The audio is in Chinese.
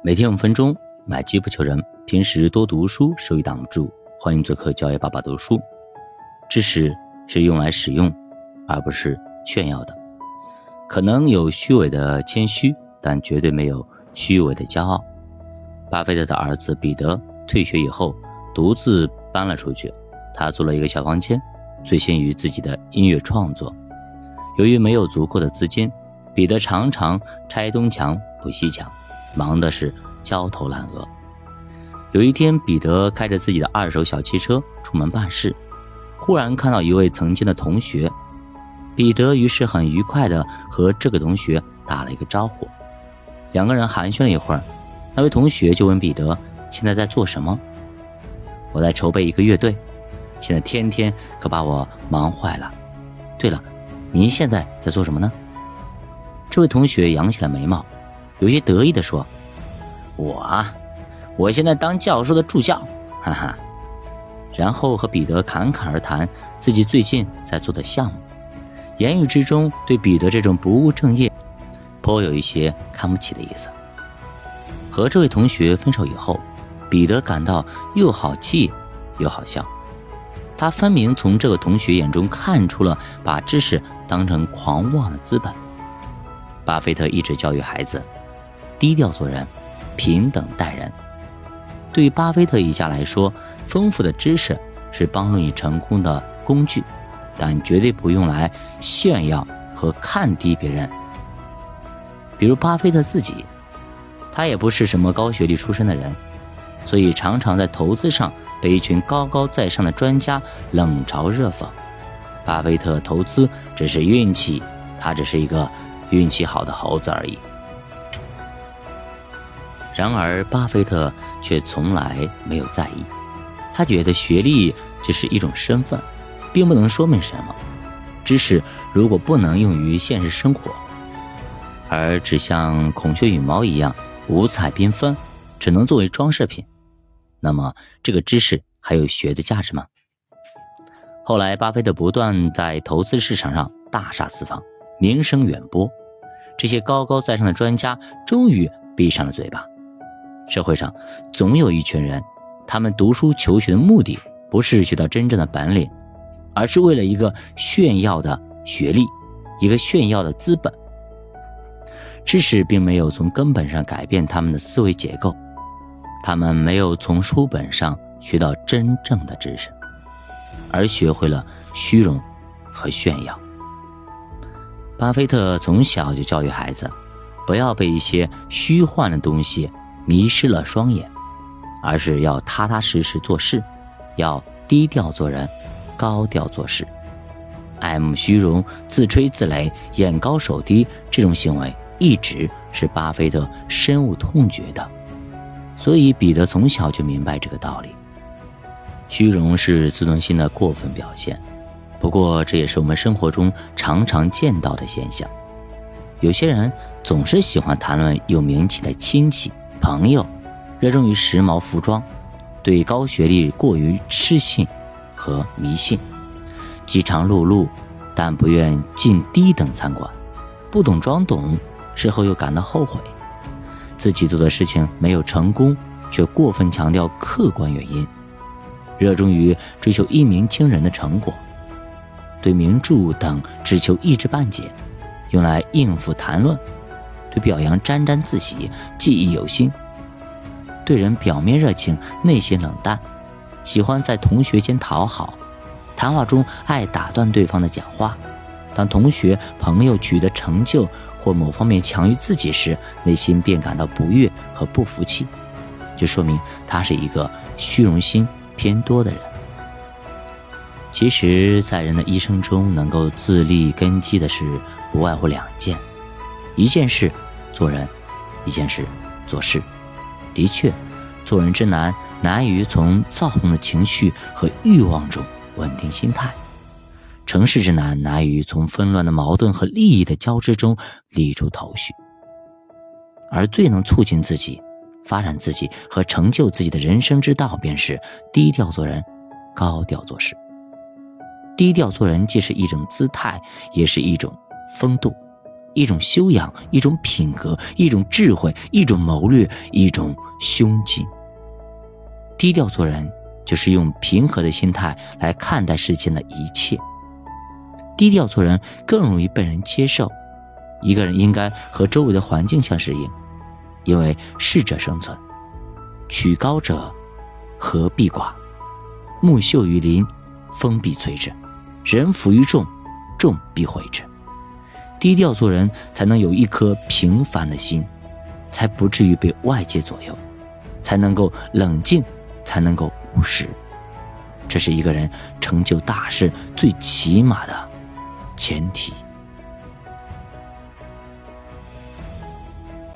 每天五分钟，买机不求人。平时多读书，收益挡不住。欢迎做客教育爸爸读书。知识是用来使用，而不是炫耀的。可能有虚伪的谦虚，但绝对没有虚伪的骄傲。巴菲特的儿子彼得退学以后，独自搬了出去。他租了一个小房间，醉心于自己的音乐创作。由于没有足够的资金，彼得常常拆东墙补西墙。忙的是焦头烂额。有一天，彼得开着自己的二手小汽车出门办事，忽然看到一位曾经的同学。彼得于是很愉快地和这个同学打了一个招呼。两个人寒暄了一会儿，那位同学就问彼得：“现在在做什么？”“我在筹备一个乐队，现在天天可把我忙坏了。”“对了，您现在在做什么呢？”这位同学扬起了眉毛。有些得意地说：“我啊，我现在当教授的助教，哈哈。”然后和彼得侃侃而谈自己最近在做的项目，言语之中对彼得这种不务正业颇有一些看不起的意思。和这位同学分手以后，彼得感到又好气又好笑。他分明从这个同学眼中看出了把知识当成狂妄的资本。巴菲特一直教育孩子。低调做人，平等待人。对于巴菲特一家来说，丰富的知识是帮助你成功的工具，但绝对不用来炫耀和看低别人。比如巴菲特自己，他也不是什么高学历出身的人，所以常常在投资上被一群高高在上的专家冷嘲热讽。巴菲特投资只是运气，他只是一个运气好的猴子而已。然而，巴菲特却从来没有在意。他觉得学历只是一种身份，并不能说明什么。知识如果不能用于现实生活，而只像孔雀羽毛一样五彩缤纷，只能作为装饰品，那么这个知识还有学的价值吗？后来，巴菲特不断在投资市场上大杀四方，名声远播。这些高高在上的专家终于闭上了嘴巴。社会上总有一群人，他们读书求学的目的不是学到真正的本领，而是为了一个炫耀的学历，一个炫耀的资本。知识并没有从根本上改变他们的思维结构，他们没有从书本上学到真正的知识，而学会了虚荣和炫耀。巴菲特从小就教育孩子，不要被一些虚幻的东西。迷失了双眼，而是要踏踏实实做事，要低调做人，高调做事。爱慕虚荣、自吹自擂、眼高手低这种行为，一直是巴菲特深恶痛绝的。所以，彼得从小就明白这个道理：虚荣是自尊心的过分表现。不过，这也是我们生活中常常见到的现象。有些人总是喜欢谈论有名气的亲戚。朋友热衷于时髦服装，对高学历过于痴信和迷信，饥肠辘辘，但不愿进低等餐馆，不懂装懂，事后又感到后悔，自己做的事情没有成功，却过分强调客观原因，热衷于追求一鸣惊人的成果，对名著等只求一知半解，用来应付谈论。表扬沾沾自喜，记忆犹新；对人表面热情，内心冷淡；喜欢在同学间讨好，谈话中爱打断对方的讲话。当同学、朋友取得成就或某方面强于自己时，内心便感到不悦和不服气，就说明他是一个虚荣心偏多的人。其实，在人的一生中，能够自立根基的事，不外乎两件。一件事做人，一件事做事。的确，做人之难，难于从躁动的情绪和欲望中稳定心态；成事之难，难于从纷乱的矛盾和利益的交织中理出头绪。而最能促进自己、发展自己和成就自己的人生之道，便是低调做人，高调做事。低调做人，既是一种姿态，也是一种风度。一种修养，一种品格，一种智慧，一种谋略，一种胸襟。低调做人，就是用平和的心态来看待世间的一切。低调做人更容易被人接受。一个人应该和周围的环境相适应，因为适者生存。曲高者，和必寡；木秀于林，风必摧之；人浮于众，众必毁之。低调做人，才能有一颗平凡的心，才不至于被外界左右，才能够冷静，才能够务实。这是一个人成就大事最起码的前提。